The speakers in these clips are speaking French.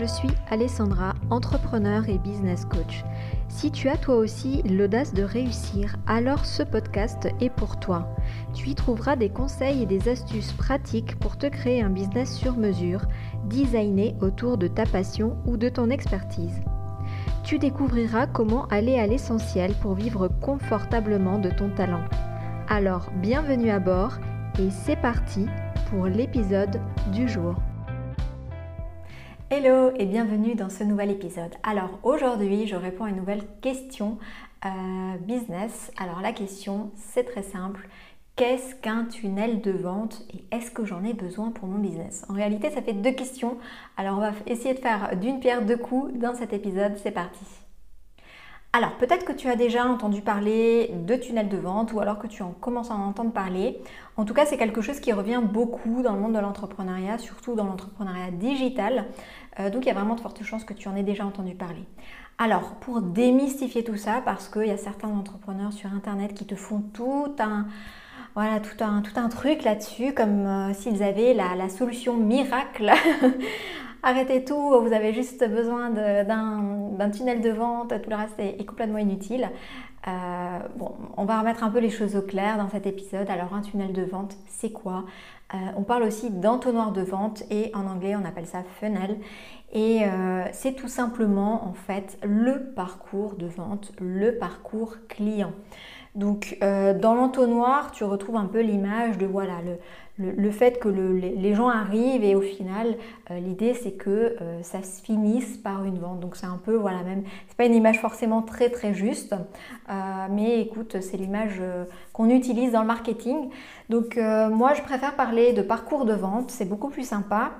je suis Alessandra, entrepreneur et business coach. Si tu as toi aussi l'audace de réussir, alors ce podcast est pour toi. Tu y trouveras des conseils et des astuces pratiques pour te créer un business sur mesure, designé autour de ta passion ou de ton expertise. Tu découvriras comment aller à l'essentiel pour vivre confortablement de ton talent. Alors, bienvenue à bord et c'est parti pour l'épisode du jour. Hello et bienvenue dans ce nouvel épisode. Alors aujourd'hui, je réponds à une nouvelle question euh, business. Alors la question, c'est très simple. Qu'est-ce qu'un tunnel de vente et est-ce que j'en ai besoin pour mon business? En réalité, ça fait deux questions. Alors on va essayer de faire d'une pierre deux coups dans cet épisode. C'est parti. Alors peut-être que tu as déjà entendu parler de tunnel de vente ou alors que tu en commences à en entendre parler. En tout cas, c'est quelque chose qui revient beaucoup dans le monde de l'entrepreneuriat, surtout dans l'entrepreneuriat digital. Euh, donc il y a vraiment de fortes chances que tu en aies déjà entendu parler. Alors pour démystifier tout ça, parce qu'il y a certains entrepreneurs sur Internet qui te font tout un... Voilà, tout un, truc là-dessus, comme euh, s'ils avaient la solution miracle arrêtez tout, vous avez juste besoin d'un tunnel de vente, tout le reste est, complètement inutile. Euh, bon, on va remettre un peu les choses au clair dans cet épisode. Alors un tunnel de vente, c'est quoi? Euh, On parle aussi d'entonnoir de vente et en anglais on appelle ça funnel. Et euh, c'est tout simplement en fait le parcours de vente, le parcours client. Donc dans l'entonnoir, tu retrouves un peu l'image de voilà le, fait que les gens arrivent et au final, euh, l'idée c'est que euh, ça se finisse par une vente. Donc c'est un peu, voilà, même, c'est pas une image forcément très très juste, euh, mais écoute, c'est l'image qu'on utilise dans le marketing. Donc moi je préfère parler de parcours de vente, c'est beaucoup plus sympa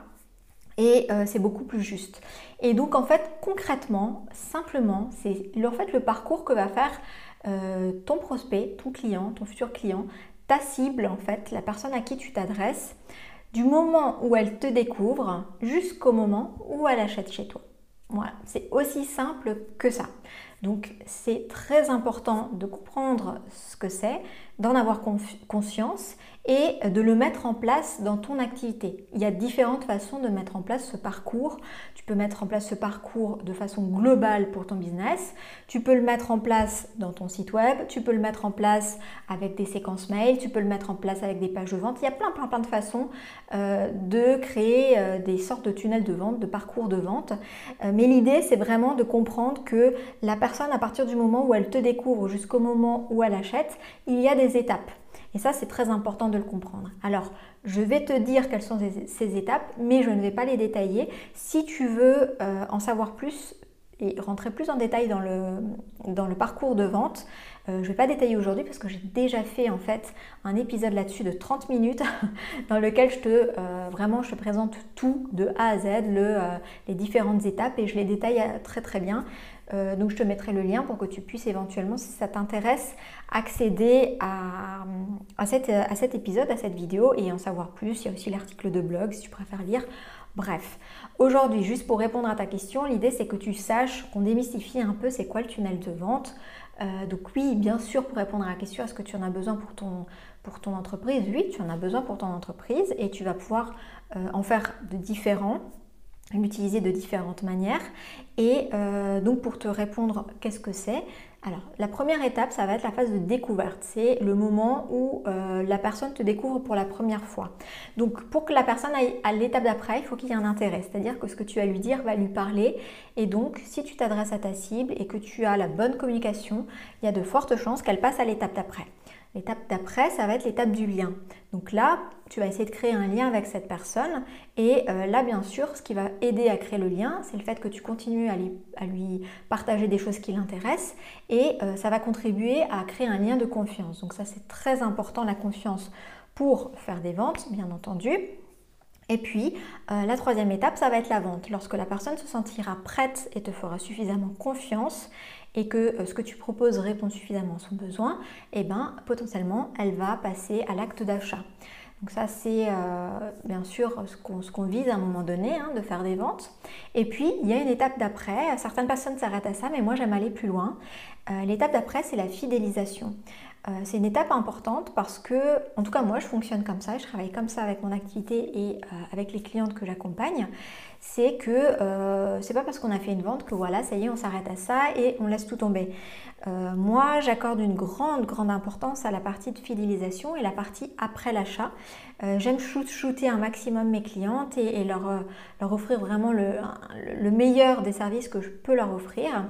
et c'est beaucoup plus juste. Et donc en fait, concrètement, simplement, c'est en fait le parcours que va faire ton prospect, ton client, ton futur client, ta cible, en fait, la personne à qui tu t'adresses, du moment où elle te découvre jusqu'au moment où elle achète chez toi. Voilà, c'est aussi simple que ça. Donc c'est très important de comprendre ce que c'est, d'en avoir conscience et de le mettre en place dans ton activité. Il y a différentes façons de mettre en place ce parcours. Tu peux mettre en place ce parcours de façon globale pour ton business. Tu peux le mettre en place dans ton site web. Tu peux le mettre en place avec des séquences mail. Tu peux le mettre en place avec des pages de vente. Il y a plein, plein, plein de façons euh, de créer euh, des sortes de tunnels de vente, de parcours de vente. Euh, mais l'idée, c'est vraiment de comprendre que la personne, à partir du moment où elle te découvre jusqu'au moment où elle achète, il y a des étapes. Et ça, c'est très important de le comprendre. Alors, je vais te dire quelles sont ces étapes, mais je ne vais pas les détailler. Si tu veux euh, en savoir plus et rentrer plus en détail dans le, dans le parcours de vente, euh, je ne vais pas détailler aujourd'hui parce que j'ai déjà fait en fait un épisode là-dessus de 30 minutes dans lequel je te euh, vraiment je te présente tout de A à Z, le, les différentes étapes et je les détaille très très bien. Euh, donc je te mettrai le lien pour que tu puisses éventuellement, si ça t'intéresse, accéder à, cet épisode, à cette vidéo et en savoir plus. Il y a aussi l'article de blog si tu préfères lire. Bref, aujourd'hui, juste pour répondre à ta question, l'idée c'est que tu saches, qu'on démystifie un peu c'est quoi le tunnel de vente. Euh, donc oui, bien sûr, pour répondre à la question, est-ce que tu en as besoin pour ton, entreprise? Oui, tu en as besoin pour ton entreprise et tu vas pouvoir euh, en faire de différents l'utiliser de différentes manières. Et euh, donc pour te répondre, qu'est-ce que c'est? Alors la première étape, ça va être la phase de découverte. C'est le moment où euh, la personne te découvre pour la première fois. Donc pour que la personne aille à l'étape d'après, il faut qu'il y ait un intérêt. C'est-à-dire que ce que tu vas lui dire va lui parler. Et donc si tu t'adresses à ta cible et que tu as la bonne communication, il y a de fortes chances qu'elle passe à l'étape d'après. L'étape d'après, ça va être l'étape du lien. Donc là, tu vas essayer de créer un lien avec cette personne. Et euh, là, bien sûr, ce qui va aider à créer le lien, c'est le fait que tu continues à lui, partager des choses qui l'intéressent. Et euh, ça va contribuer à créer un lien de confiance. Donc ça, c'est très important, la confiance pour faire des ventes, bien entendu. Et puis, euh, la troisième étape, ça va être la vente. Lorsque la personne se sentira prête et te fera suffisamment confiance, et que euh, ce que tu proposes répond suffisamment à son besoin, et eh ben potentiellement elle va passer à l'acte d'achat. Donc ça c'est euh, bien sûr ce qu'on vise à un moment donné, hein, de faire des ventes. Et puis il y a une étape d'après, certaines personnes s'arrêtent à ça, mais moi j'aime aller plus loin. L'étape d'après c'est la fidélisation. C'est une étape importante parce que, en tout cas moi je fonctionne comme ça, je travaille comme ça avec mon activité et avec les clientes que j'accompagne c'est que euh, c'est pas parce qu'on a fait une vente que voilà, ça y est, on s'arrête à ça et on laisse tout tomber. Euh, moi, j'accorde une grande, grande importance à la partie de fidélisation et la partie après l'achat. Euh, j'aime shooter un maximum mes clientes et, leur, offrir vraiment le, le, meilleur des services que je peux leur offrir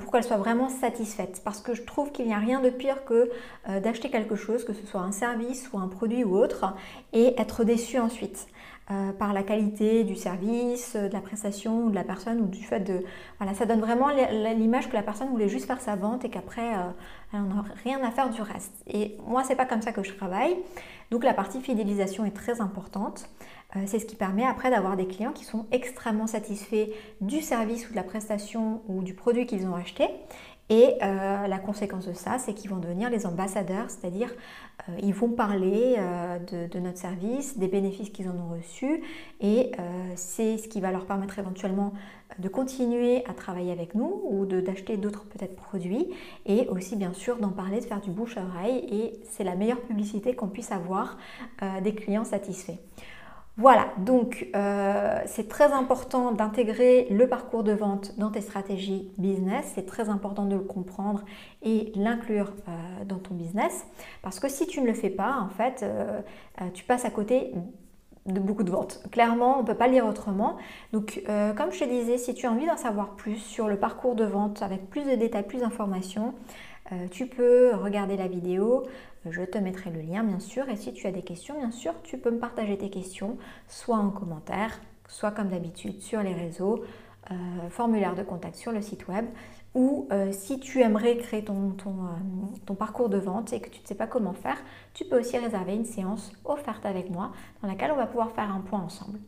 pour qu'elles soient vraiment satisfaites. Parce que je trouve qu'il n'y a rien de pire que d'acheter quelque chose, que ce soit un service ou un produit ou autre, et être déçu ensuite. Euh, par la qualité du service, euh, de la prestation ou de la personne ou du fait de... Voilà, ça donne vraiment l'image que la personne voulait juste faire sa vente et qu'après, euh, elle n'a rien à faire du reste. Et moi, c'est pas comme ça que je travaille. Donc la partie fidélisation est très importante. c'est ce qui permet après d'avoir des clients qui sont extrêmement satisfaits du service ou de la prestation ou du produit qu'ils ont acheté et euh, la conséquence de ça, c'est qu'ils vont devenir les ambassadeurs, c'est-à-dire euh, ils vont parler euh, de, notre service, des bénéfices qu'ils en ont reçus, et c'est ce qui va leur permettre éventuellement de continuer à travailler avec nous ou d'acheter d'autres peut-être produits, et aussi bien sûr d'en parler, de faire du bouche à oreille, et c'est la meilleure publicité qu'on puisse avoir des clients satisfaits. Voilà, donc euh, c'est très important d'intégrer le parcours de vente dans tes stratégies business, c'est très important de le comprendre et l'inclure euh, dans ton business, parce que si tu ne le fais pas, en fait, euh, tu passes à côté de beaucoup de ventes. Clairement, on ne peut pas lire autrement. Donc, comme je te disais, si tu as envie d'en savoir plus sur le parcours de vente avec plus de détails, plus d'informations, tu peux regarder la vidéo, je te mettrai le lien bien sûr. Et si tu as des questions, bien sûr, tu peux me partager tes questions, soit en commentaire, soit comme d'habitude sur les réseaux, euh, formulaire de contact sur le site web. Ou euh, si tu aimerais créer euh, ton, parcours de vente et que tu ne sais pas comment faire, tu peux aussi réserver une séance offerte avec moi dans laquelle on va pouvoir faire un point ensemble.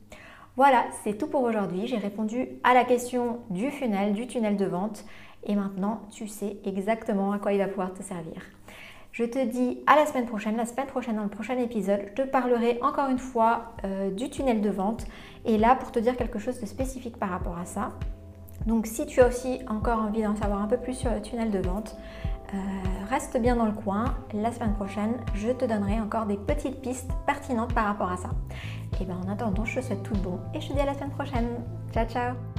Voilà, c'est tout pour aujourd'hui. J'ai répondu à la question du funnel, du tunnel de vente. Et maintenant, tu sais exactement à quoi il va pouvoir te servir. Je te dis à la semaine prochaine. La semaine prochaine, dans le prochain épisode, je te parlerai encore une fois euh, du tunnel de vente. Et là, pour te dire quelque chose de spécifique par rapport à ça. Donc, si tu as aussi encore envie d'en savoir un peu plus sur le tunnel de vente, euh, reste bien dans le coin. La semaine prochaine, je te donnerai encore des petites pistes pertinentes par rapport à ça. Et bien, en attendant, je te souhaite tout bon et je te dis à la semaine prochaine. Ciao, ciao